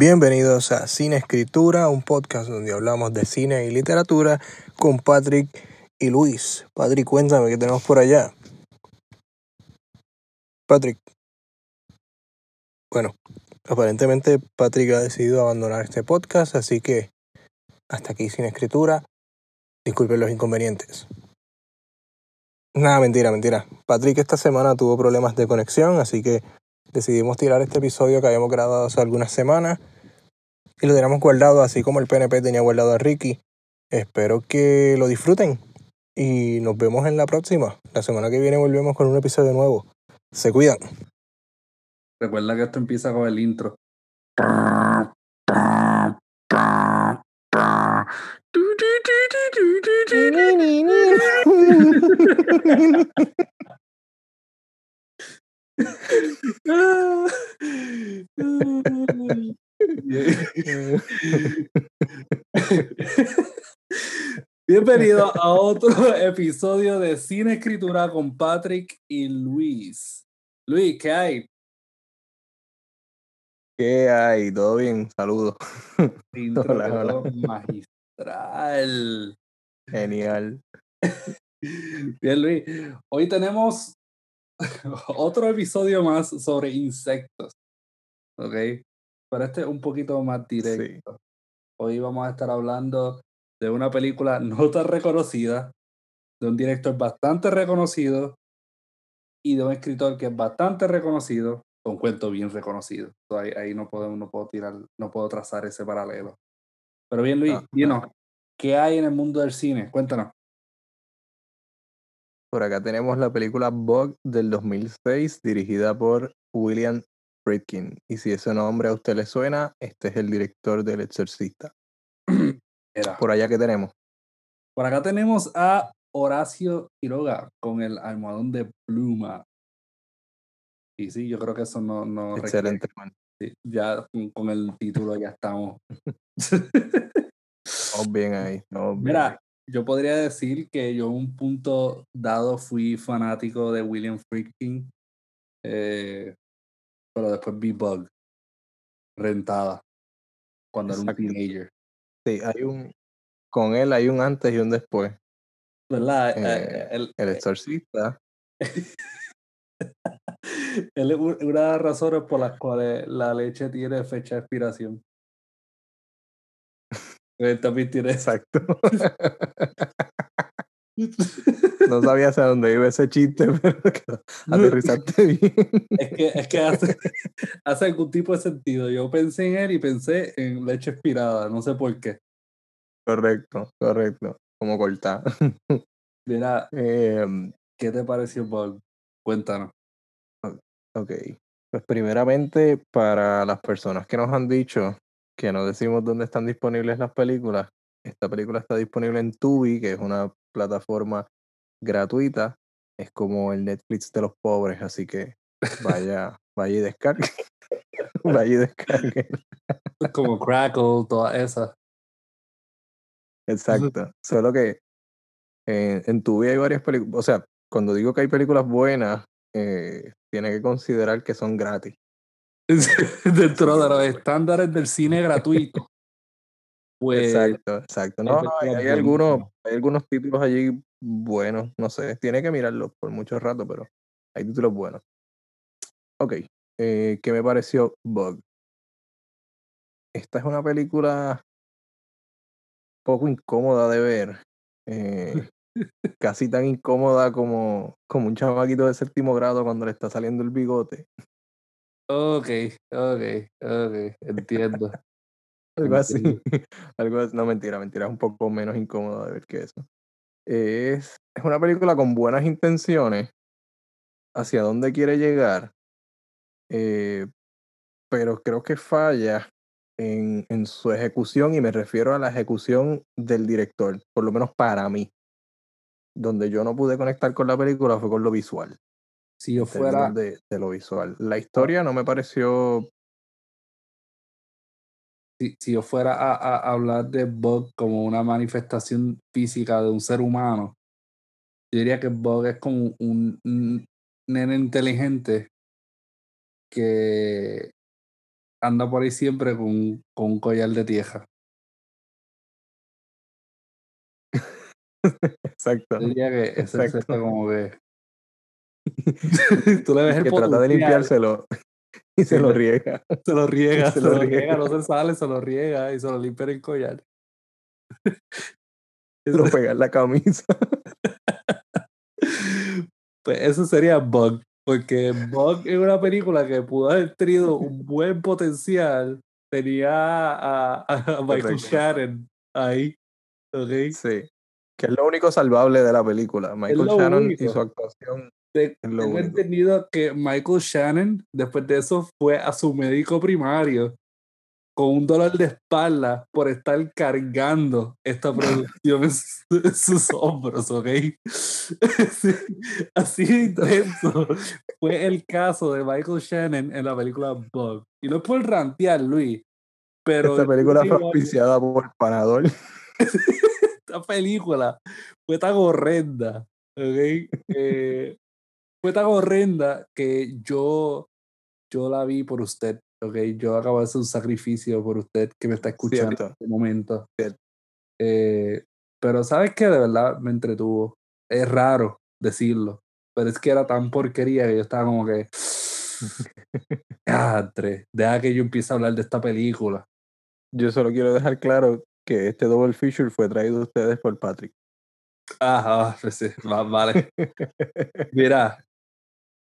Bienvenidos a Cine Escritura, un podcast donde hablamos de cine y literatura con Patrick y Luis. Patrick, cuéntame qué tenemos por allá. Patrick. Bueno, aparentemente Patrick ha decidido abandonar este podcast, así que hasta aquí Cine Escritura. Disculpen los inconvenientes. Nada, mentira, mentira. Patrick esta semana tuvo problemas de conexión, así que decidimos tirar este episodio que habíamos grabado hace algunas semanas y lo teníamos guardado así como el PNP tenía guardado a Ricky. Espero que lo disfruten y nos vemos en la próxima. La semana que viene volvemos con un episodio nuevo. Se cuidan. Recuerda que esto empieza con el intro. Bienvenido a otro episodio de Cine Escritura con Patrick y Luis. Luis, ¿qué hay? ¿Qué hay? ¿Todo bien? Saludos. Intro magistral. Genial. Bien, Luis. Hoy tenemos otro episodio más sobre insectos. ¿Ok? Pero este es un poquito más directo. Hoy vamos a estar hablando de una película no tan reconocida, de un director bastante reconocido y de un escritor que es bastante reconocido, con cuento bien reconocido. ahí, ahí, no, podemos, no puedo tirar, no puedo trazar ese paralelo. Pero bien, Luis, dinos, ¿qué hay en el mundo del cine? Cuéntanos. Por acá tenemos la película Bug del 2006, dirigida por William Friedkin. Y si ese nombre a usted le suena, este es el director del Exorcista. Era. Por allá que tenemos. Por acá tenemos a Horacio Quiroga con el almohadón de pluma. Y sí, yo creo que eso no. no Excelente, ya con el título ya estamos. Vamos bien ahí. Mira, yo podría decir que yo un punto dado fui fanático de William Friedkin. Eh, pero después vi Bug rentada cuando era un teenager. Sí, hay un con él hay un antes y un después. ¿Verdad? Eh, el, el, exorcista. él es una de las razones por las cuales la leche tiene fecha de expiración. también tiene. Exacto. No sabía hacia dónde iba ese chiste, pero aterrizaste bien. Es que, es que hace, hace, algún tipo de sentido. Yo pensé en él y pensé en leche expirada, no sé por qué. Correcto, correcto. Como cortar. Mira, em, ¿qué te pareció Bug? Cuéntanos. Ok. Pues primeramente, para las personas que nos han dicho que no decimos dónde están disponibles las películas, esta película está disponible en Tubi, que es una plataforma gratuita. Es como el Netflix de los pobres, así que vaya, vaya y descargue. vaya y descargue. como Crackle, toda esa. Exacto. Solo que en, en Tubi hay varias películas. O sea, cuando digo que hay películas buenas, eh, tiene que considerar que son gratis. Dentro de los estándares del cine gratuito. Pues, exacto, exacto. No, no, hay, algunos, hay algunos títulos allí buenos, no sé, tiene que mirarlos por mucho rato, pero hay títulos buenos. Ok, eh, ¿qué me pareció Bug? Esta es una película poco incómoda de ver. Eh, casi tan incómoda como, como un chamaquito de séptimo grado cuando le está saliendo el bigote. Ok, ok, ok, entiendo. Algo así. Algo No, mentira, mentira. Es un poco menos incómodo de ver que eso. Es, es una película con buenas intenciones. Hacia dónde quiere llegar. Eh, pero creo que falla en, en su ejecución y me refiero a la ejecución del director, por lo menos para mí. Donde yo no pude conectar con la película fue con lo visual. Si yo fuera. De, de, lo visual. La historia no me pareció si, yo fuera a, hablar de Bug como una manifestación física de un ser humano, yo diría que Bug es como un, nene inteligente que anda por ahí siempre con, con un collar de tierra. Exacto. Diría que ese es Exacto. como que. Tú le ves el que trata de limpiárselo y se lo riega. Se lo riega, se se, lo riega, riega. no se sale, se lo riega y se lo limpia el collar. Lo pega en la camisa. Pues eso sería Bug, porque Bug es una película que pudo haber tenido un buen potencial. Tenía a, a Michael. Shannon ahí, ¿ok? Sí. Que es lo único salvable de la película. Michael Shannon único. y su actuación. Te- tengo único. entendido que Michael Shannon, después de eso, fue a su médico primario con un dolor de espalda por estar cargando esta producción en, su- en sus hombros, ¿ok? Sí, así de intenso fue el caso de Michael Shannon en la película Bug. Y no es por rantear, Luis, pero Esta película fue auspiciada por Panadol. esta película fue tan horrenda, ¿ok? Eh, fue tan horrenda que yo, yo la vi por usted, ¿ok? Yo acabo de hacer un sacrificio por usted que me está escuchando Cierto. en este momento. Eh, pero sabes que de verdad me entretuvo. Es raro decirlo, pero es que era tan porquería que yo estaba como que... Andre, deja que yo empiece a hablar de esta película. Yo solo quiero dejar claro que este double feature fue traído a ustedes por Patrick. Ajá, pues sí, va- vale. Mira,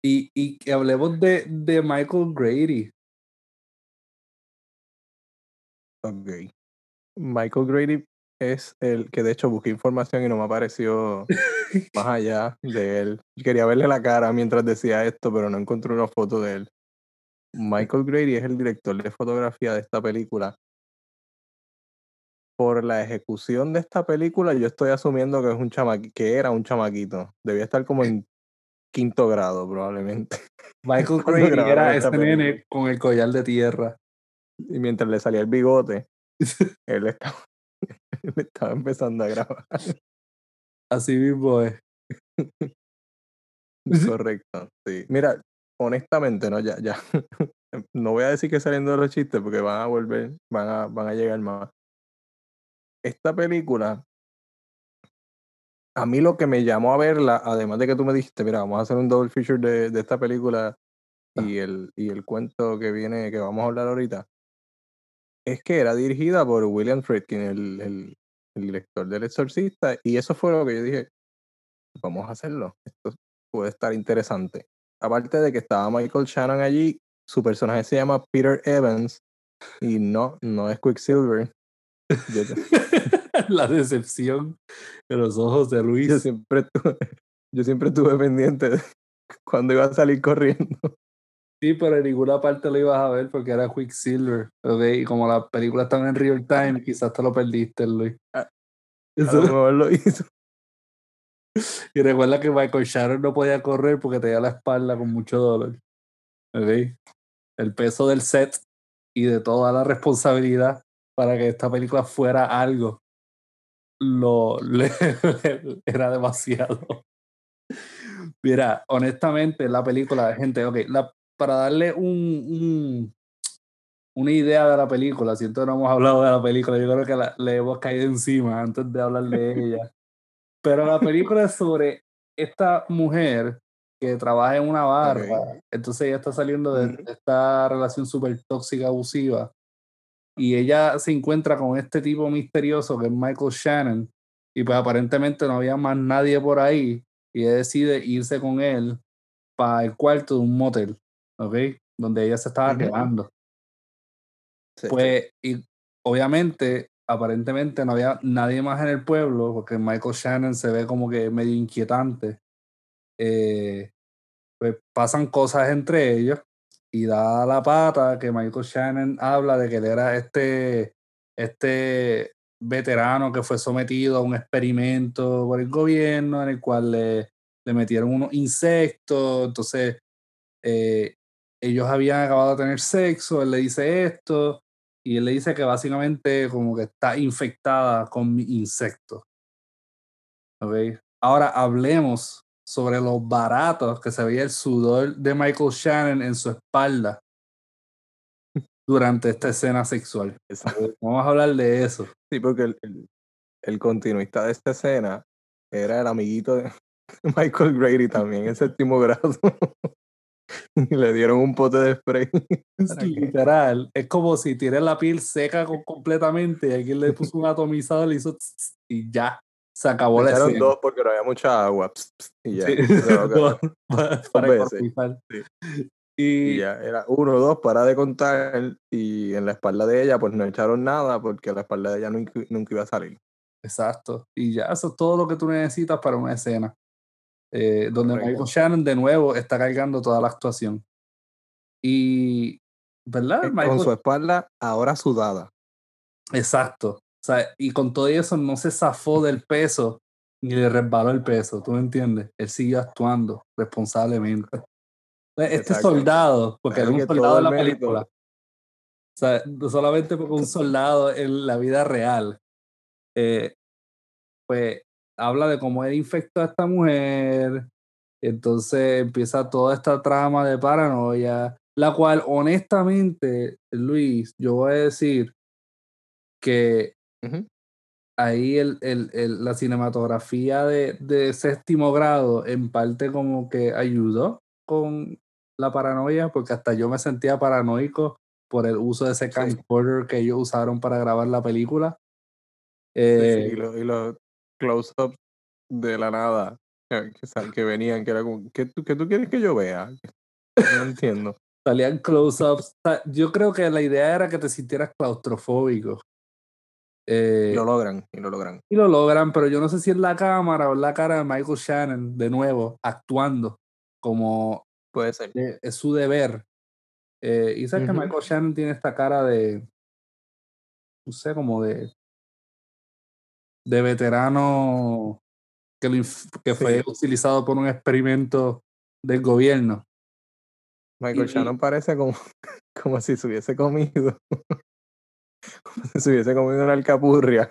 y, y que hablemos de, de Michael Grady. ok. Michael Grady es el que de hecho busqué información y no me apareció más allá de él. Quería verle la cara mientras decía esto, pero no encontré una foto de él. Michael Grady es el director de fotografía de esta película. Por la ejecución de esta película, yo estoy asumiendo que es un chamaqui- que era un chamaquito. Debía estar como en quinto grado, probablemente. Michael grabaron era película. nene con el collar de tierra. Y mientras le salía el bigote, él estaba, él estaba empezando a grabar. Así mismo es. Correcto, sí. Mira, honestamente, no, ya, ya. No voy a decir que saliendo de los chistes porque van a volver, van a, van a llegar más. Esta película, a mí lo que me llamó a verla, además de que tú me dijiste, mira, vamos a hacer un double feature de, de esta película y el, y el cuento que viene, que vamos a hablar ahorita, es que era dirigida por William Friedkin, el, el, el director del Exorcista, y eso fue lo que yo dije, vamos a hacerlo, esto puede estar interesante. Aparte de que estaba Michael Shannon allí, su personaje se llama Peter Evans, y no, no es Quicksilver. Yo, La decepción de los ojos de Luis. yo siempre estuve, yo siempre estuve pendiente de cuando iba a salir corriendo. Sí, pero en ninguna parte lo ibas a ver porque era Quicksilver. ¿ok? Y como las películas están en real time, quizás te lo perdiste, Luis. A- A Eso- lo mejor lo hizo. Y recuerda que Michael Sharon no podía correr porque tenía la espalda con mucho dolor. ¿Ok? El peso del set y de toda la responsabilidad para que esta película fuera algo lo, le- le- era demasiado. Mira, honestamente, la película, gente, ok, la, para darle un, un- una idea de la película, siento que no hemos hablado de la película, yo creo que la- le hemos caído encima antes de hablar de ella. Pero la película es sobre esta mujer que trabaja en una barra, entonces ella está saliendo de Ujú. esta relación súper tóxica, abusiva, y ella se encuentra con este tipo misterioso que es Michael Shannon, y pues aparentemente no había más nadie por ahí, y ella decide irse con él para el cuarto de un motel, ¿ok? Donde ella se estaba quedando. Sí, Pues, y obviamente, aparentemente no había nadie más en el pueblo, porque Michael Shannon se ve como que medio inquietante. Eh, pues pasan cosas entre ellos y da la pata que Michael Shannon habla de que él era este, este veterano que fue sometido a un experimento por el gobierno en el cual le, le metieron unos insectos, entonces eh, ellos habían acabado de tener sexo, él le dice esto, y él le dice que básicamente como que está infectada con mi insecto. ¿Ok? Ahora hablemos sobre los baratos que se veía el sudor de Michael Shannon en su espalda durante esta escena sexual. Vamos a hablar de eso. Sí, porque el, el, continuista de esta escena era el amiguito de Michael Grady también, el séptimo grado. y le dieron un pote de spray. literal. Es como si tiene la piel seca completamente y alguien le puso un atomizado, le hizo y ya. Se acabó la escena. dos porque no había mucha agua. y ya. para, Y, ya, era uno, dos, para de contar. Y en la espalda de ella, pues no echaron nada porque la espalda de ella nunca, nunca iba a salir. Exacto. Y ya, eso es todo lo que tú necesitas para una escena. Eh, donde Michael Shannon de nuevo está cargando toda la actuación. Y, ¿verdad? Eh, con su espalda ahora sudada. Exacto. O sea, y con todo eso no se zafó del peso ni le resbaló el peso, ¿tú me entiendes? Él siguió actuando responsablemente. Este soldado, porque era un soldado en la película. O sea, no solamente porque un soldado en la vida real, eh, pues habla de cómo él infectó a esta mujer, entonces empieza toda esta trama de paranoia, la cual honestamente, Luis, yo voy a decir que ahí el, el, el, la cinematografía de, de, séptimo grado en parte como que ayudó con la paranoia, porque hasta yo me sentía paranoico por el uso de ese camcorder que ellos usaron para grabar la película. Eh, y los close-ups de la nada que, que, venían, que era como, ¿qué tú, tú quieres que yo vea? No entiendo. Salían close-ups. yo creo que la idea era que te sintieras claustrofóbico. Eh, lo logran, y lo logran. Y lo logran, pero yo no sé si es la cámara o la cara de Michael Shannon, de nuevo, actuando como Puede ser. es su deber. Eh, y sabes que Michael Shannon tiene esta cara de, no sé, como de, de veterano que, que fue utilizado por un experimento del gobierno. Michael Shannon parece como, como si se hubiese comido. Como si se hubiese comido una alcapurria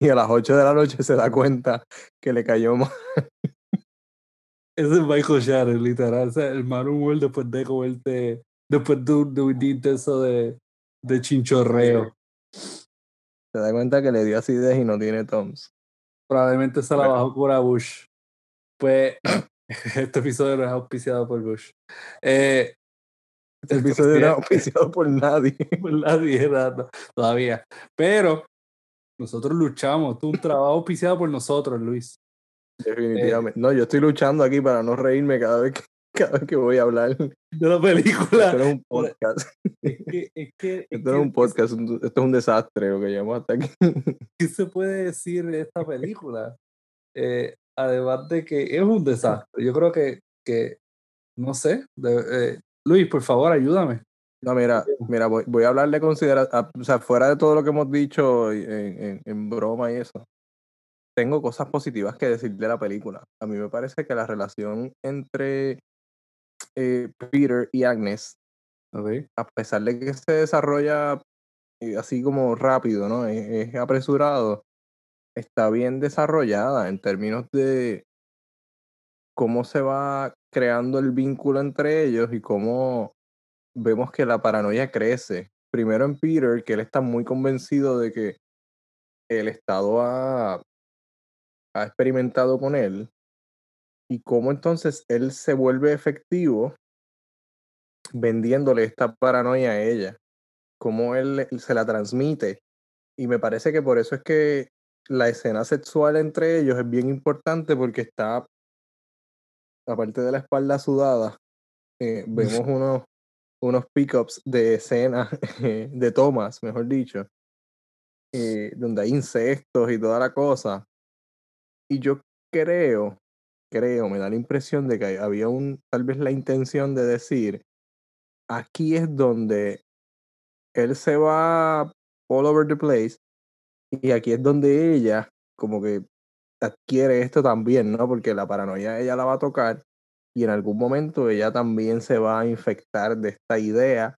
y a las 8 de la noche se da cuenta que le cayó mal. Ese es Michael Shannon, literal. O sea, el humor después de comerte, después de un, intenso de, de chinchorreo. Se da cuenta que le dio acidez y no tiene Toms. Probablemente se la bajó por a Bush. Pues este episodio no es auspiciado por Bush. Eh, este episodio no es auspiciado por nadie. por nadie, todavía. Pero nosotros luchamos. Es un trabajo auspiciado por nosotros, Luis. Definitivamente. no, yo estoy luchando aquí para no reírme cada vez que, cada vez que voy a hablar de la película. Esto es un podcast. Es que, es que, esto es, un podcast, esto es un desastre lo que llevamos hasta aquí. ¿Qué se puede decir de esta película? Eh, además de que es un desastre. Yo creo que, que no sé. Eh, Luis, por favor, ayúdame. No, mira, mira, voy, voy a hablar de o sea, fuera de todo lo que hemos dicho en, en, en broma y eso tengo cosas positivas que decir de la película. A mí me parece que la relación entre eh, Peter y Agnes, a pesar de que se desarrolla eh, así como rápido, ¿no? Es, apresurado, está bien desarrollada en términos de cómo se va creando el vínculo entre ellos y cómo vemos que la paranoia crece. Primero en Peter, que él está muy convencido de que el Estado ha ha experimentado con él y cómo entonces él se vuelve efectivo vendiéndole esta paranoia a ella, cómo él se la transmite. Y me parece que por eso es que la escena sexual entre ellos es bien importante porque está, aparte de la espalda sudada, eh, vemos unos, unos pickups de escena, de tomas, mejor dicho, eh, donde hay insectos y toda la cosa. Y yo creo, creo, me da la impresión de que había un, tal vez la intención de decir, aquí es donde él se va all over the place y aquí es donde ella como que adquiere esto también, ¿no? Porque la paranoia ella la va a tocar y en algún momento ella también se va a infectar de esta idea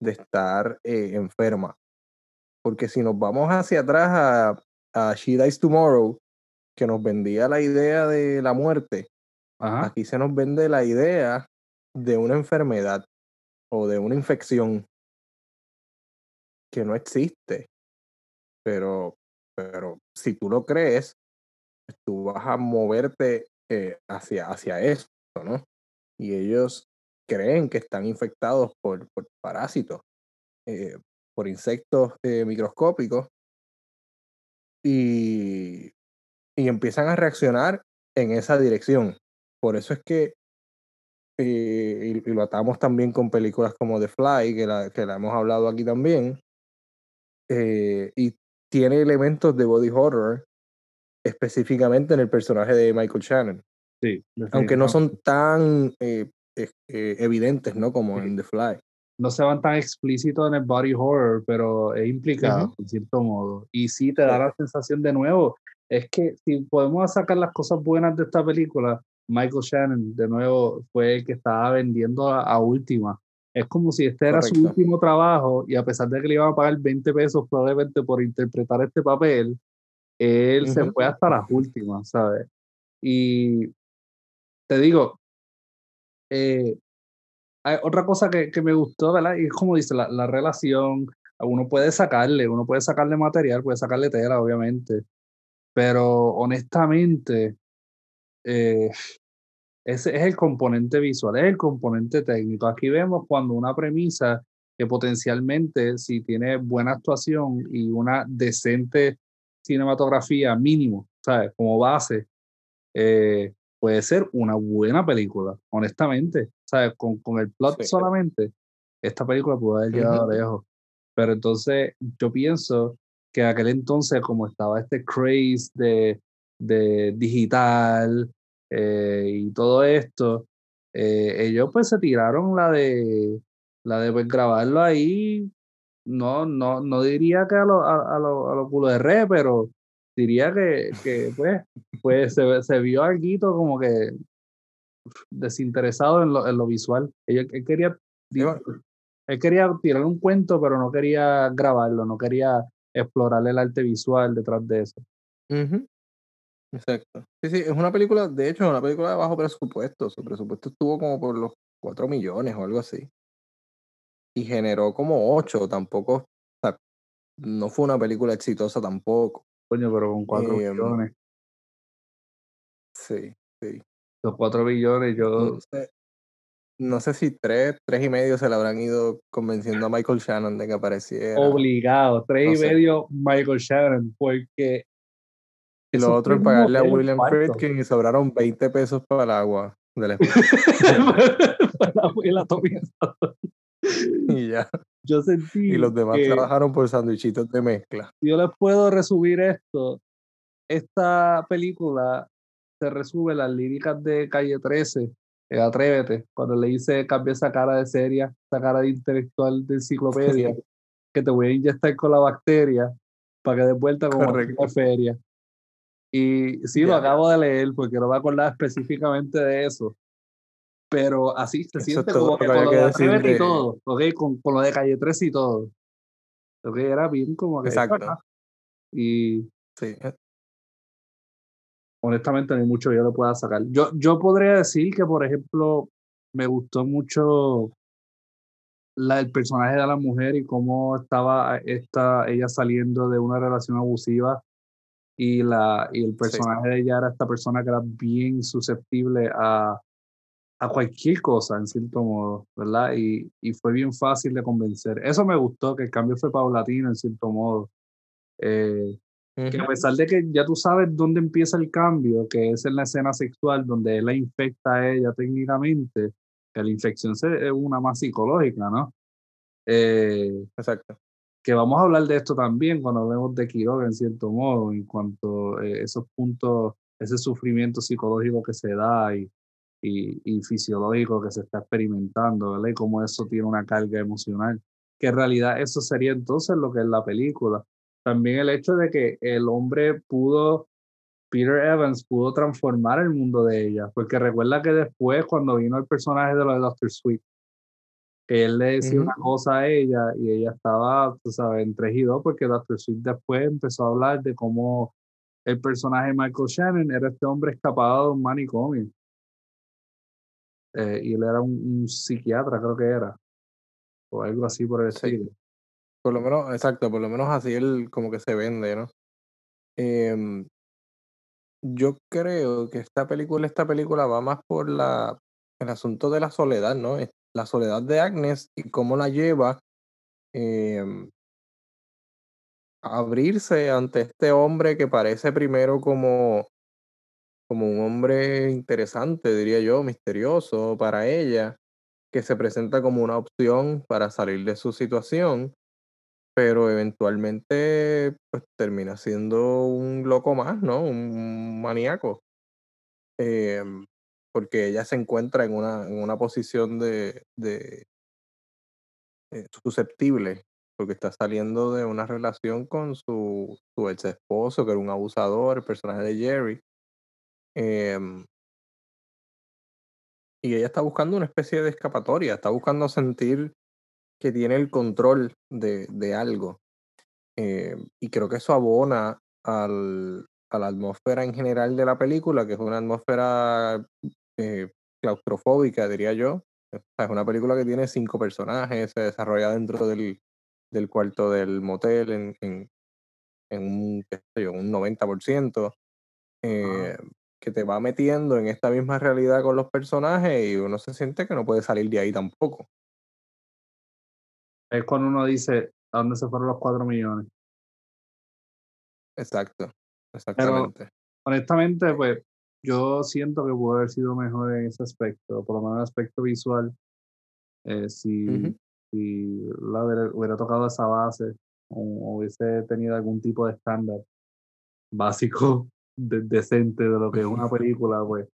de estar eh, enferma. Porque si nos vamos hacia atrás a, a She Dies Tomorrow, que nos vendía la idea de la muerte, aquí se nos vende la idea de una enfermedad o de una infección. que no existe. Pero, pero si tú lo crees, tú vas a moverte eh, hacia, hacia eso, ¿no? Y ellos creen que están infectados por, por parásitos, eh, por insectos eh, microscópicos, y, y empiezan a reaccionar en esa dirección. Por eso es que y, lo atamos también con películas como The Fly, que la, que la hemos hablado aquí también, y tiene elementos de body horror específicamente en el personaje de Michael Shannon. Sí, Aunque no son tan eh, eh, evidentes, ¿no? Como sí. en The Fly. No se van tan explícitos en el body horror, pero es implicado, uh -huh. en cierto modo. Y sí te da la sensación de nuevo. Es que si podemos sacar las cosas buenas de esta película, Michael Shannon, de nuevo, fue el que estaba vendiendo a, a última. Es como si este era su último trabajo y a pesar de que le iban a pagar 20 pesos probablemente por interpretar este papel, él uh -huh. se fue hasta las últimas, ¿sabes? Y te digo, eh, hay otra cosa que, que, me gustó, ¿verdad? Y es como dice, la, la, relación, uno puede sacarle, uno puede sacarle material, puede sacarle tela, obviamente, pero honestamente, eh, ese es el componente visual, es el componente técnico. Aquí vemos cuando una premisa que potencialmente, si tiene buena actuación y una decente cinematografía mínimo, ¿sabes? Como base, eh, puede ser una buena película, honestamente. ¿Sabes? Con, con el plot sí. solamente, esta película puede haber llegado uh -huh. lejos. Pero entonces yo pienso que aquel entonces, como estaba este craze de, de digital eh, y todo esto, eh, ellos pues se tiraron la de la de pues, grabarlo ahí. No, no, no diría que a lo, a, a lo, a lo culo de re, pero diría que, que pues, pues se, se vio algo como que desinteresado en lo, en lo visual. Él, él quería él quería tirar un cuento, pero no quería grabarlo, no quería explorar el arte visual detrás de eso. Uh -huh. Exacto. Sí, sí, es una película, de hecho, es una película de bajo presupuesto. Su presupuesto estuvo como por los 4 millones o algo así. Y generó como 8, tampoco, o sea, no fue una película exitosa tampoco. Coño, pero con 4 eh, millones. Sí, sí. Los 4 billones, yo. No sé, no sé si 3, 3 y medio se le habrán ido convenciendo a Michael Shannon de que apareciera. Obligado, 3 no y sé. medio Michael Shannon, porque. Y lo otro es pagarle a William Friedkin y sobraron 20 pesos para el agua de la para la Y ya. Yo sentí. Y los demás que trabajaron por sandwichitos de mezcla. Yo les puedo resumir esto. Esta película se resume las líricas de Calle 13, eh, Atrévete, cuando le dice cambia esa cara de seria, esa cara de intelectual de enciclopedia, que te voy a inyectar con la bacteria para que des vuelta como una feria. Y sí, yeah. lo acabo de leer porque no me acordaba específicamente de eso. Pero así se eso siente como que con lo de Atrévete de... y todo, ¿ok? Con, con, lo de Calle 13 y todo. ¿Ok? Era bien como que... Exacto. Y... Sí honestamente no hay mucho que yo le pueda sacar. Yo, yo podría decir que, por ejemplo, me gustó mucho la, el personaje de la mujer y cómo estaba esta, ella saliendo de una relación abusiva y, la, y el personaje sí. de ella era esta persona que era bien susceptible a, a cualquier cosa, en cierto modo, ¿verdad? Y, y fue bien fácil de convencer. Eso me gustó, que el cambio fue paulatino, en cierto modo. Eh, que a pesar de que ya tú sabes dónde empieza el cambio, que es en la escena sexual donde él la infecta a ella técnicamente, que la infección es una más psicológica, ¿no? Eh, Exacto. Que vamos a hablar de esto también cuando hablemos de Quiroga, en cierto modo, en cuanto a eh, esos puntos, ese sufrimiento psicológico que se da y, y, y fisiológico que se está experimentando, ¿verdad? Y cómo eso tiene una carga emocional. Que en realidad eso sería entonces lo que es la película también el hecho de que el hombre pudo, Peter Evans pudo transformar el mundo de ella, porque recuerda que después cuando vino el personaje de lo de Doctor Sweet, él le decía uh -huh. una cosa a ella y ella estaba, tú sabes, en 3 y 2, porque Doctor Sweet después empezó a hablar de cómo el personaje Michael Shannon era este hombre escapado de un manicomio. Eh, y él era un, un, psiquiatra, creo que era, o algo así por el estilo. Sí. Por lo menos, exacto, por lo menos así él como que se vende, ¿no? Em, yo creo que esta película, esta película va más por la, el asunto de la soledad, ¿no? La soledad de Agnes y cómo la lleva em, a abrirse ante este hombre que parece primero como, como un hombre interesante, diría yo, misterioso para ella, que se presenta como una opción para salir de su situación pero eventualmente pues termina siendo un loco más, ¿no? Un maníaco. Em, porque ella se encuentra en una, en una posición de, de eh, susceptible, porque está saliendo de una relación con su, su ex esposo, que era un abusador, el personaje de Jerry. Em, y ella está buscando una especie de escapatoria, está buscando sentir que tiene el control de, de algo. Eh, y creo que eso abona al, a la atmósfera en general de la película, que es una atmósfera eh, claustrofóbica, diría yo. es una película que tiene cinco personajes, se desarrolla dentro del, del cuarto del motel en, en, en un, qué sé yo, un 90%, eh, que te va metiendo en esta misma realidad con los personajes y uno se siente que no puede salir de ahí tampoco. Es cuando uno dice, ¿a dónde se fueron los cuatro millones? Exacto, exactamente. honestamente, pues yo siento que pudo haber sido mejor en ese aspecto, por lo menos en el aspecto visual. Eh, si, si la hubiera, tocado esa base o hubiese tenido algún tipo de estándar básico, decente de lo que es una película, pues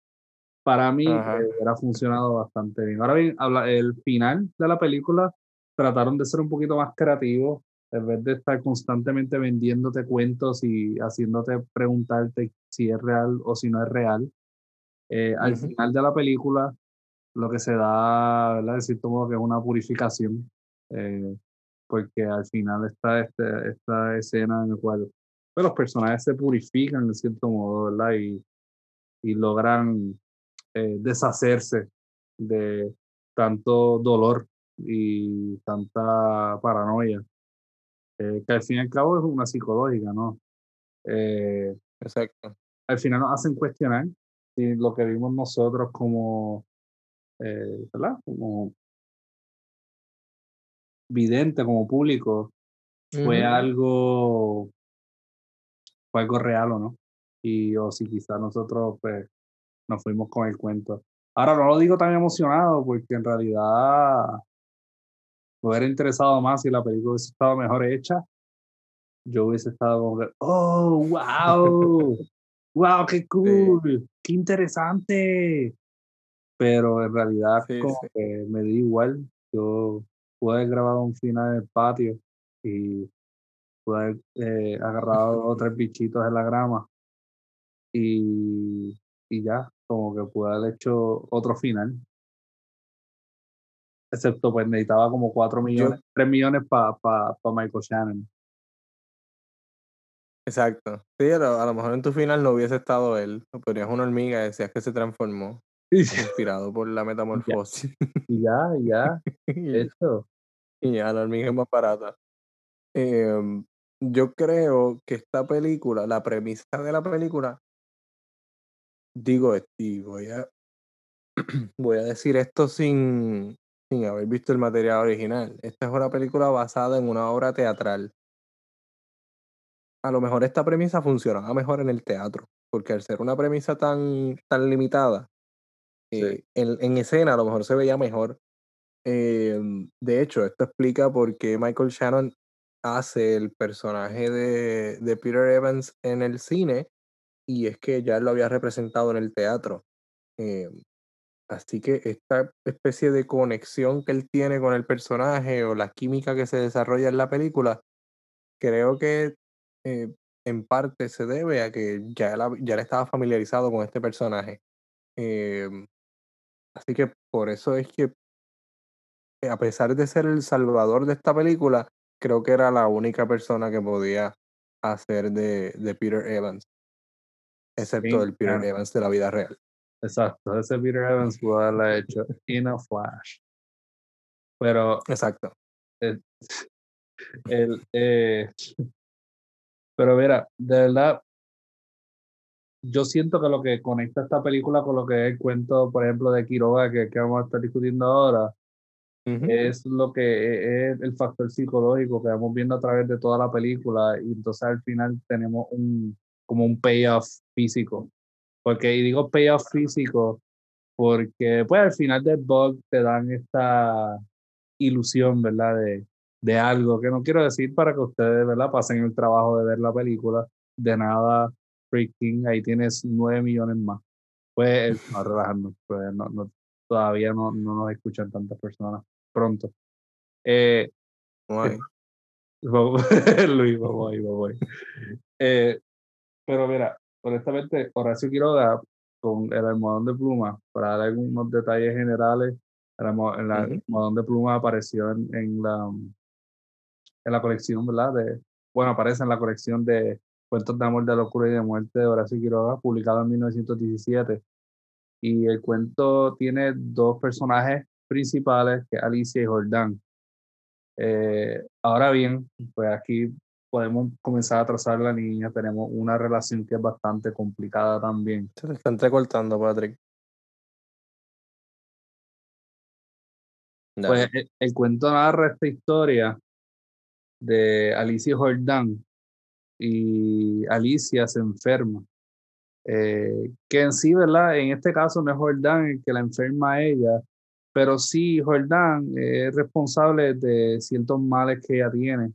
para mí eh, hubiera funcionado bastante bien. Ahora bien, habla, el final de la película trataron de ser un poquito más creativos, en vez de estar constantemente vendiéndote cuentos y haciéndote preguntarte si es real o si no es real. Eh, al final de la película, lo que se da, ¿verdad? De cierto modo que es una purificación, eh, porque al final está este, esta escena en la cual pues, los personajes se purifican de cierto modo, ¿verdad? Y, y logran eh, deshacerse de tanto dolor y tanta paranoia, eh, que al fin y al cabo es una psicológica, ¿no? Eh, Exacto. Al final nos hacen cuestionar si lo que vimos nosotros como, ¿verdad? Como vidente, como público, fue algo fue algo real o no. Y o si quizás nosotros pues, nos fuimos con el cuento. Ahora no lo digo tan emocionado porque en realidad me hubiera interesado más si la película hubiese estado mejor hecha. Yo hubiese estado como oh, wow, wow, qué cool, qué interesante. Pero en realidad como que me di igual. Yo pude grabado un final en el patio y pude haber eh, agarrado tres bichitos en la grama y, y ya, como que pude haber hecho otro final excepto pues necesitaba como 4 millones, 3 millones para pa, pa Michael Shannon. Exacto. Sí, a lo, mejor en tu final no hubiese estado él. Ponías una hormiga y decías que se transformó. inspirado por la metamorfosis. Y ya, ya. y, Eso. Y ya, la hormiga es más barata. Em, yo creo que esta película, la premisa de la película, digo, y voy a, voy a decir esto sin, sin haber visto el material original. Esta es una película basada en una obra teatral. A lo mejor esta premisa funcionaba mejor en el teatro, porque al ser una premisa tan, tan limitada, eh, en, escena a lo mejor se veía mejor. Em, de hecho, esto explica por qué Michael Shannon hace el personaje de, de Peter Evans en el cine, y es que ya lo había representado en el teatro. Em, Así que esta especie de conexión que él tiene con el personaje o la química que se desarrolla en la película, creo que eh, en parte se debe a que ya, él, ya estaba familiarizado con este personaje. Em, así que por eso es que, eh, a pesar de ser el salvador de esta película, creo que era la única persona que podía hacer de, de Peter Evans, excepto el Peter Evans de la vida real. Exacto, ese Peter Evans pudo haberla hecho in a flash. Pero. Exacto. Eh, El, eh, pero mira, de verdad, yo siento que lo que conecta esta película con lo que es el cuento, por ejemplo, de Quiroga, que, que vamos a estar discutiendo ahora, es lo que es el factor psicológico que vamos viendo a través de toda la película y entonces al final tenemos un como un payoff físico. Porque, y digo payoff físico porque pues al final del bug te dan esta ilusión, ¿verdad? De, de algo que no quiero decir para que ustedes, ¿verdad? Pasen el trabajo de ver la película. De nada, freaking, ahí tienes nueve millones más. Pues, no, pues no, no, todavía no nos escuchan tantas personas pronto. Eh, Luis, vamos ahí, vamos ahí. Eh, pero mira, honestamente, Horacio Quiroga con el almohadón de pluma, para dar algunos detalles generales, el, almohadón de pluma apareció en, en, la, en la colección, ¿verdad? De, bueno, aparece en la colección de Cuentos de Amor, de Locura y de Muerte de Horacio Quiroga, publicado en 1917. Y el cuento tiene dos personajes principales, que Alicia y Jordán. Eh, ahora bien, pues aquí podemos comenzar a trazar la línea, tenemos una relación que es bastante complicada también. Se te está entrecortando, Patrick. Pues el, cuento narra esta historia de Alicia y Jordán y Alicia se enferma. Eh, que en sí, ¿verdad? En este caso no es Jordán el que la enferma a ella, pero sí Jordán es responsable de ciertos males que ella tiene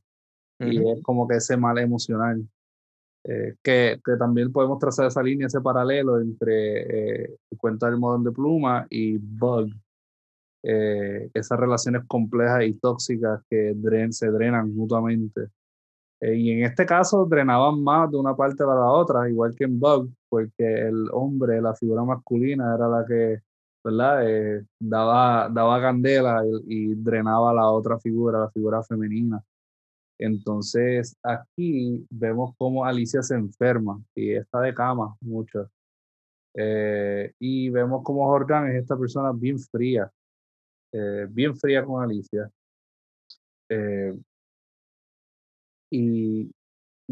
y es como que ese mal emocional. Eh, que, que, también podemos trazar esa línea, ese paralelo entre eh, el cuento del modón de pluma y Bug. Eh, esas relaciones complejas y tóxicas que dren, se drenan mutuamente. y en este caso drenaban más de una parte para la otra, igual que en Bug, porque el hombre, la figura masculina, era la que ¿verdad? daba, daba candela y, drenaba la otra figura, la figura femenina. Entonces, aquí vemos cómo Alicia se enferma y está de cama mucho. Eh, y vemos cómo Jordan es esta persona bien fría, eh, bien fría con Alicia. Eh, y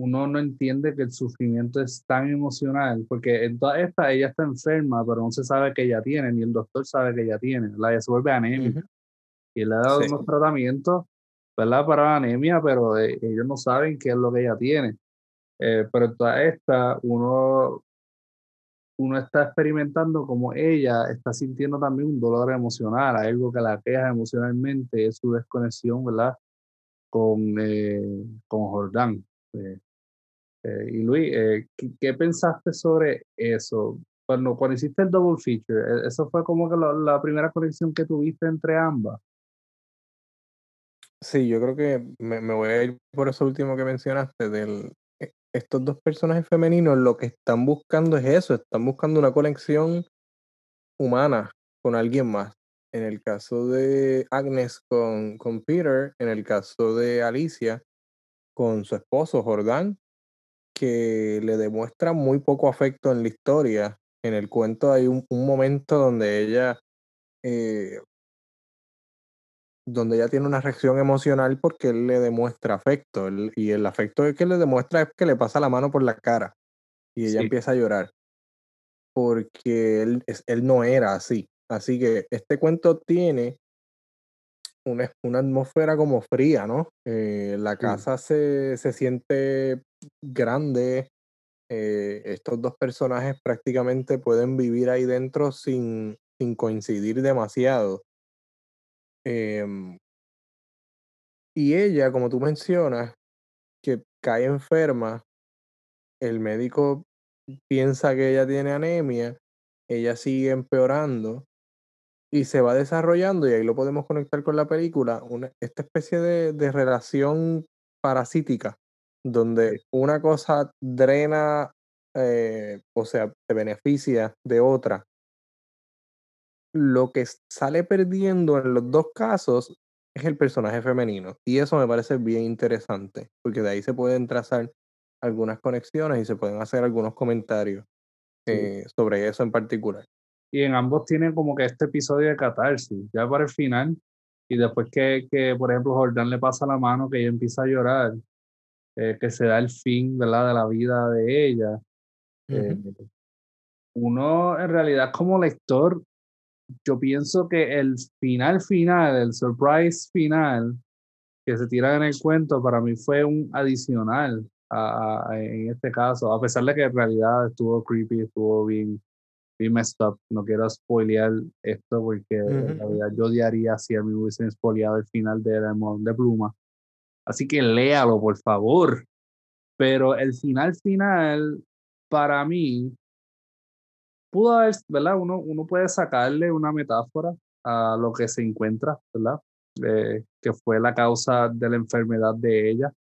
uno no entiende que el sufrimiento es tan emocional, porque en toda esta ella está enferma, pero no se sabe que ella tiene, ni el doctor sabe que ella tiene. La ella se vuelve anémica. Y le ha dado unos tratamientos ¿verdad? Para la anemia, pero eh, ellos no saben qué es lo que ella tiene. Eh, pero en toda esta, uno, uno está experimentando como ella está sintiendo también un dolor emocional, algo que la queja emocionalmente, es su desconexión, ¿verdad? Con, eh, con Jordán. Y Luis, ¿qué, ¿qué, pensaste sobre eso? Cuando, hiciste el double feature, ¿eso fue como que la primera conexión que tuviste entre ambas? Sí, yo creo que me, voy a ir por eso último que mencionaste, del, e, estos dos personajes femeninos lo que están buscando es eso, están buscando una conexión humana con alguien más. En el caso de Agnes con, con Peter, en el caso de Alicia con su esposo Jordán, que le demuestra muy poco afecto en la historia. En el cuento hay un, un momento donde ella eh, donde ella tiene una reacción emocional porque él le demuestra afecto. y el afecto que le demuestra es que le pasa la mano por la cara y ella empieza a llorar. Porque él, él no era así. Así que este cuento tiene una, una atmósfera como fría, ¿no? Eh, la casa se, se, siente grande. Eh, estos dos personajes prácticamente pueden vivir ahí dentro sin, sin coincidir demasiado. Em, y ella, como tú mencionas, que cae enferma, el médico piensa que ella tiene anemia, ella sigue empeorando y se va desarrollando, y ahí lo podemos conectar con la película, una, esta especie de, de relación parasítica, donde una cosa drena, eh, o sea, se beneficia de otra lo que sale perdiendo en los dos casos es el personaje femenino. Y eso me parece bien interesante, porque de ahí se pueden trazar algunas conexiones y se pueden hacer algunos comentarios eh, sobre eso en particular. Y en ambos tienen como que este episodio de catarsis. Ya para el final, y después que, que, por ejemplo, Jordán le pasa la mano, que ella empieza a llorar, eh, que se da el fin, ¿verdad?, de la vida de ella. Eh, uno, en realidad, como lector, yo pienso que el final final, el surprise final que se tira en el cuento, para mí fue un adicional a, en este caso, a pesar de que en realidad estuvo creepy, estuvo bien, bien messed up. No quiero spoilear esto porque en realidad yo odiaría si a mí hubiesen spoileado el final de Demon de Pluma. Así que léalo, por favor. Pero el final final, para mí, pudo haber, ¿verdad? Uno, uno puede sacarle una metáfora a lo que se encuentra, ¿verdad? Eh, que fue la causa de la enfermedad de ella.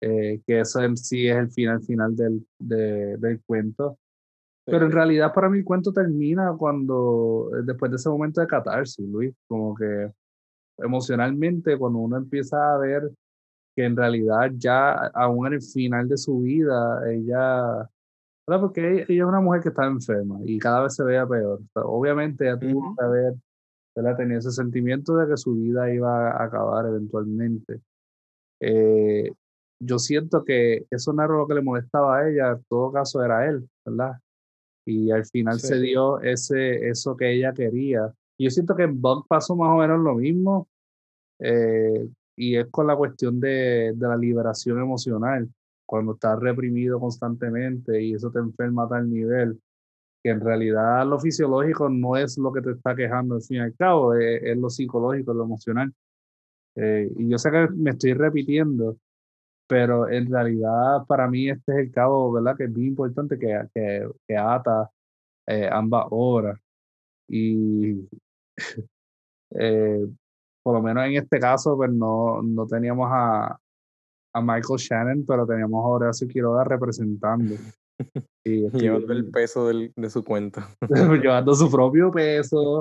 Eh, que eso en sí es el final final del, del cuento. Pero en realidad para mí el cuento termina cuando, después de ese momento de catarsis, Luis, como que emocionalmente cuando uno empieza a ver que en realidad ya aún en el final de su vida, ella, porque ella, es una mujer que está enferma y cada vez se vea peor. obviamente ella tuvo que haber tenía ese sentimiento de que su vida iba a acabar eventualmente. Eh, yo siento que eso no era lo que le molestaba a ella, en todo caso era él, ¿verdad? Y al final se dio ese, eso que ella quería. Y yo siento que en Bug pasó más o menos lo mismo, eh, y es con la cuestión de, de, la liberación emocional, cuando estás reprimido constantemente y eso te enferma a tal nivel, que en realidad lo fisiológico no es lo que te está quejando al fin y al cabo, es, lo psicológico, lo emocional. Eh, y yo sé que me estoy repitiendo, pero en realidad para mí este es el cabo, ¿verdad? Que es bien importante que, que, que ata eh, ambas obras. Y eh, por lo menos en este caso, pues no, no teníamos a, a Michael Shannon, pero teníamos a Horacio Quiroga representando. Y llevando el peso del, de su cuenta. llevando su propio peso,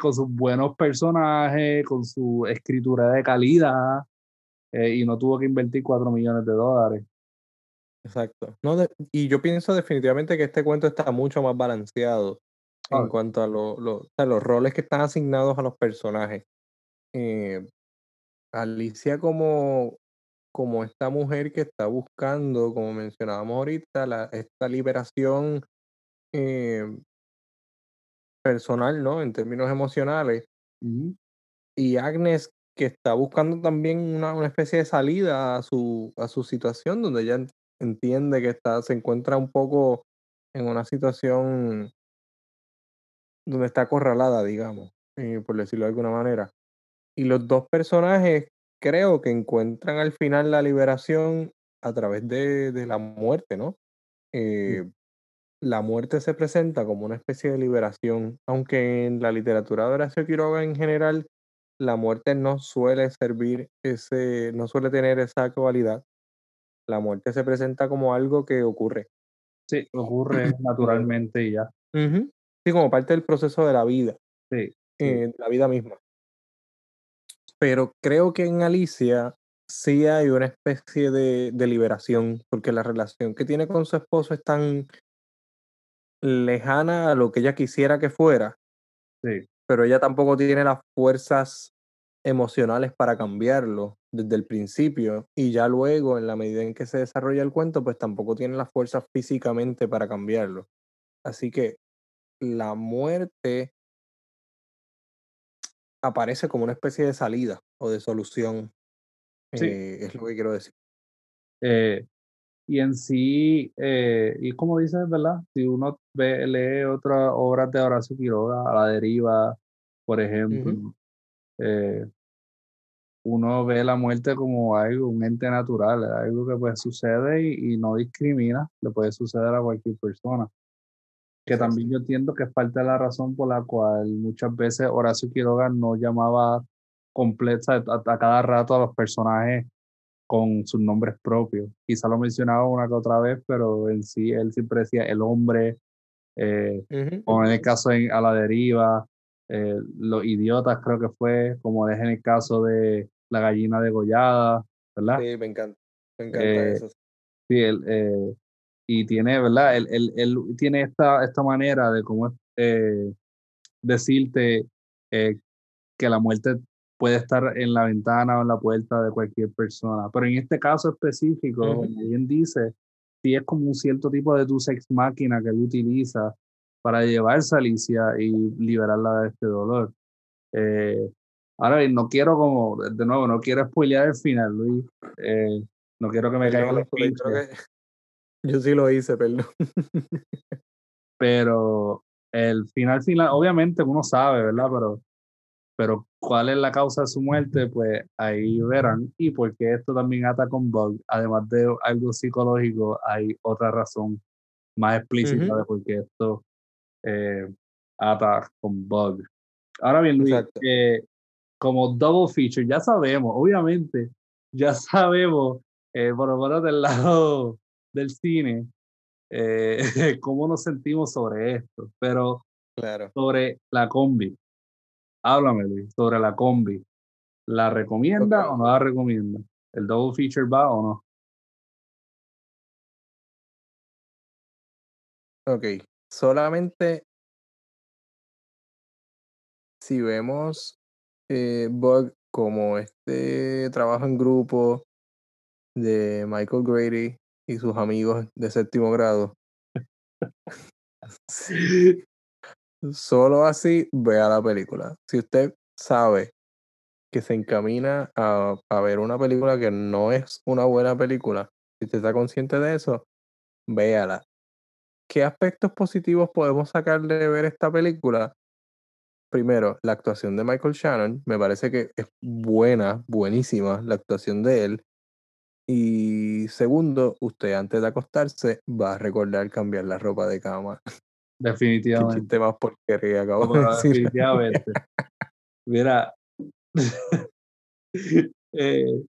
con sus buenos personajes, con su escritura de calidad, eh, y no tuvo que invertir 4 millones de dólares. Exacto. No, y yo pienso definitivamente que este cuento está mucho más balanceado en ah. cuanto a, los roles que están asignados a los personajes. Eh, Alicia como, como esta mujer que está buscando, como mencionábamos ahorita, la, esta liberación eh, personal, ¿no? En términos emocionales. Y Agnes que está buscando también una, una, especie de salida a su, a su situación, donde ella entiende que está, se encuentra un poco en una situación donde está acorralada, digamos, eh, por decirlo de alguna manera. Y los dos personajes creo que encuentran al final la liberación a través de, de la muerte, ¿no? Eh, la muerte se presenta como una especie de liberación, aunque en la literatura de Horacio Quiroga en general la muerte no suele servir ese, no suele tener esa cualidad. La muerte se presenta como algo que ocurre. Sí, ocurre naturalmente y ya. Sí, como parte del proceso de la vida. Sí. Eh, la vida misma. Pero creo que en Alicia sí hay una especie de, de liberación, porque la relación que tiene con su esposo es tan lejana a lo que ella quisiera que fuera. Sí pero ella tampoco tiene las fuerzas emocionales para cambiarlo desde el principio y ya luego en la medida en que se desarrolla el cuento pues tampoco tiene las fuerzas físicamente para cambiarlo así que la muerte aparece como una especie de salida o de solución eh, es lo que quiero decir eh, y en sí, eh, y como dices, ¿verdad? Si uno ve, lee otras obras de Horacio Quiroga, A la deriva, por ejemplo, uno ve la muerte como algo, un ente natural, algo que pues sucede y, no discrimina, le puede suceder a cualquier persona. Que también yo entiendo que es parte de la razón por la cual muchas veces Horacio Quiroga no llamaba completa a cada rato a los personajes con sus nombres propios. Quizá lo mencionaba una que otra vez, pero en sí él siempre decía el hombre, eh, o en el caso de A la deriva, eh, los idiotas creo que fue, como es en el caso de La gallina degollada, ¿verdad? Sí, me encanta, me encanta eh, eso. Sí, él, y tiene, ¿verdad? Él, él, él, tiene esta, esta manera de cómo decirte que la muerte puede estar en la ventana o en la puerta de cualquier persona. Pero en este caso específico, como bien dice, sí es como un cierto tipo de tu sex máquina que él utiliza para llevarse a Alicia y liberarla de este dolor. Eh, ahora bien, no quiero como, de nuevo, no quiero spoilear el final, Luis. Eh, no quiero que me caigan los pinches. Yo sí lo hice, perdón. Pero el final final, obviamente uno sabe, ¿verdad? Pero, pero cuál es la causa de su muerte, pues ahí verán. Y porque esto también ata con Bug, además de algo psicológico, hay otra razón más explícita de por qué esto eh, ata con Bug. Ahora bien, Luis, eh, como double feature, ya sabemos, obviamente, ya sabemos, eh, por lo menos del lado del cine, eh, cómo nos sentimos sobre esto, pero claro. sobre la combi. Háblame, Luis, sobre la combi. ¿La recomienda o no la recomienda? ¿El double feature va o no? Ok, solamente si vemos eh, Bug como este trabajo en grupo de Michael Grady y sus amigos de séptimo grado. Solo así vea la película. Si usted sabe que se encamina a, a, ver una película que no es una buena película, si usted está consciente de eso, véala. ¿Qué aspectos positivos podemos sacar de ver esta película? Primero, la actuación de Michael Shannon. Me parece que es buena, buenísima la actuación de él. Y segundo, usted antes de acostarse va a recordar cambiar la ropa de cama. Definitivamente. Qué chiste más porquería acabo de decir. Definitivamente. Mira, eh,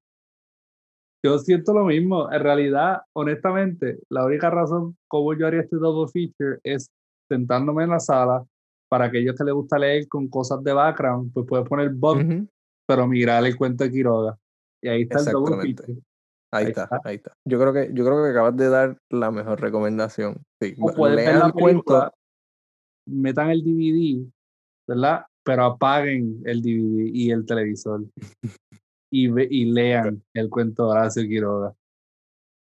yo siento lo mismo. En realidad, honestamente, la única razón como yo haría este double feature es sentándome en la sala para aquellos que les gusta leer con cosas de background, pues puedes poner Bob, pero mirar el cuento de Quiroga. Y ahí está el double feature. Ahí, está, ahí está. Yo creo que yo creo que acabas de dar la mejor recomendación. Sí, o pueden ver la cuento. metan el DVD, ¿verdad? Pero apaguen el DVD y el televisor y, ve, y lean el cuento de Horacio Quiroga.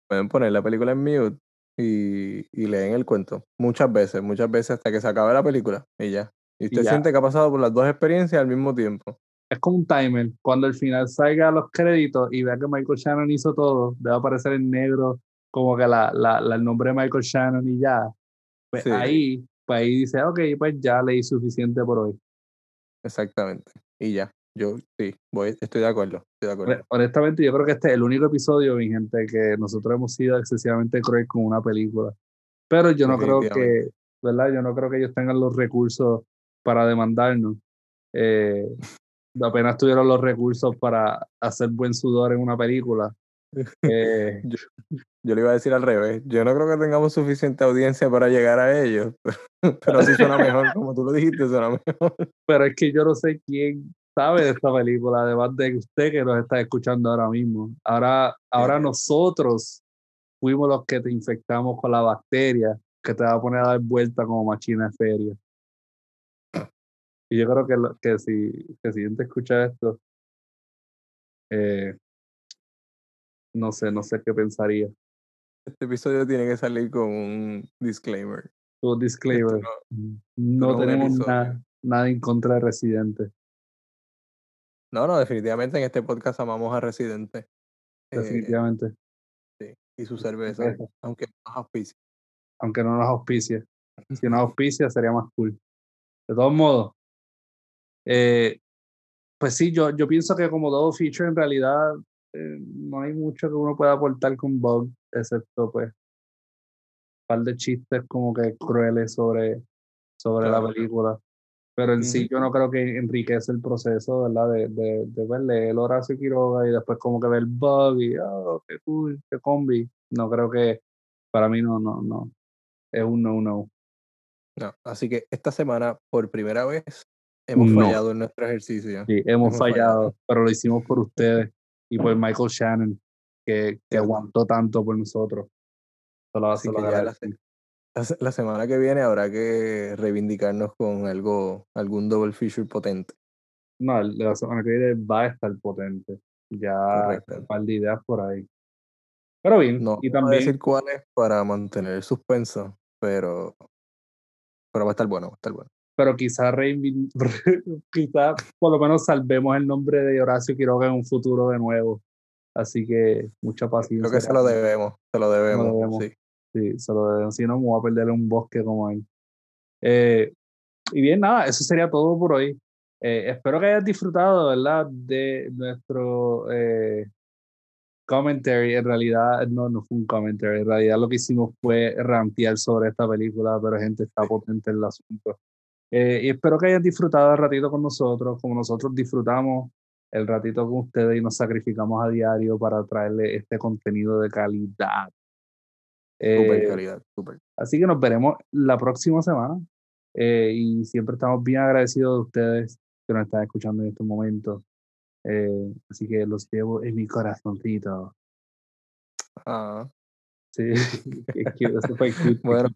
Pueden poner la película en mute y, y, leen el cuento. Muchas veces, muchas veces hasta que se acabe la película y ya. Y usted siente que ha pasado por las dos experiencias al mismo tiempo es como un timer. Cuando al final salga los créditos y vea que Michael Shannon hizo todo, debe aparecer en negro como que la, la, el nombre de Michael Shannon y ya. Pues ahí, pues ahí dice, ok, pues ya leí suficiente por hoy. Exactamente. Y ya. Yo sí, voy, estoy de acuerdo. Estoy de acuerdo. Honestamente, yo creo que este es el único episodio, mi gente, que nosotros hemos sido excesivamente cruel con una película. Pero yo no creo que, ¿verdad? Yo no creo que ellos tengan los recursos para demandarnos. Eh, apenas tuvieron los recursos para hacer buen sudor en una película. Eh, yo, le iba a decir al revés. Yo no creo que tengamos suficiente audiencia para llegar a ellos, pero sí suena mejor, como tú lo dijiste, suena mejor. Pero es que yo no sé quién sabe de esta película, además de usted que nos está escuchando ahora mismo. Ahora, ahora nosotros fuimos los que te infectamos con la bacteria que te va a poner a dar vuelta como machina de feria. Y yo creo que, que si el siguiente escucha esto, eh, no sé, no sé qué pensaría. Este episodio tiene que salir con un disclaimer. Un disclaimer. No, tenemos nada, nada en contra de Residente. No, no, definitivamente en este podcast amamos a Residente. Eh, definitivamente. sí, y su cerveza, aunque no nos auspicie. Aunque no nos auspicie. Si nos auspicia sería más cool. De todos modos, eh, pues sí, yo, yo pienso que como todo feature en realidad eh, no hay mucho que uno pueda aportar con Bug, excepto pues un par de chistes como que crueles sobre, sobre la película. Pero en sí yo no creo que enriquece el proceso, ¿verdad? De, de, de verle el Horacio Quiroga y después como que ver Bug y, oh, qué cool, qué combi. No creo que, para mí no, no, no. Es un no, no. No, así que esta semana, por primera vez, Hemos fallado en nuestro ejercicio. Sí, hemos, fallado, pero lo hicimos por ustedes y por Michael Shannon, que, que aguantó tanto por nosotros. Solo, Así que ya la, la, semana que viene habrá que reivindicarnos con algo, algún double feature potente. No, la semana que viene va a estar potente. Ya un par de ideas por ahí. Pero bien, no, y también. decir cuáles para mantener el suspenso, pero. Pero va a estar bueno, va a estar bueno. Pero quizá quizá por lo menos salvemos el nombre de Horacio Quiroga en un futuro de nuevo. Así que mucha paciencia. Creo que se lo debemos, se lo debemos. Sí. sí, se lo debemos. Si no, me voy a perder un bosque como él. Eh, y bien, nada, eso sería todo por hoy. Eh, espero que hayas disfrutado, ¿verdad? De nuestro eh, commentary. En realidad, no, no fue un commentary. En realidad, lo que hicimos fue rantear sobre esta película, pero gente está potente en el asunto. Eh, y espero que hayan disfrutado el ratito con nosotros, como nosotros disfrutamos el ratito con ustedes y nos sacrificamos a diario para traerle este contenido de calidad. Super calidad, super. Así que nos veremos la próxima semana. y siempre estamos bien agradecidos de ustedes que nos están escuchando en estos momentos. Eh, así que los llevo en mi corazoncito. Ah. Sí, eso fue Bueno,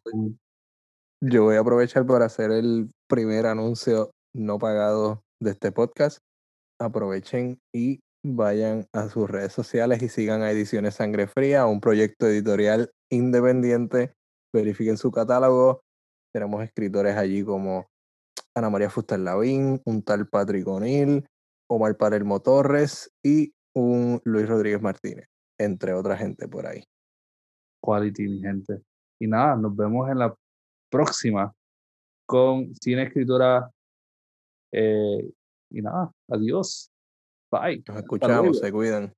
yo voy a aprovechar para hacer el primer anuncio no pagado de este podcast. Aprovechen y vayan a sus redes sociales y sigan a Ediciones Sangre Fría, un proyecto editorial independiente. Verifiquen su catálogo. Tenemos escritores allí como Ana María Fuster Lavín, un tal Patrick O'Neill, Omar Parelmo Torres y un Luis Rodríguez Martínez, entre otra gente por ahí. Quality, mi gente. Y nada, nos vemos en la próxima con Cine Escritura. Eh, y nada, adiós. Bye. Nos escuchamos, se cuidan.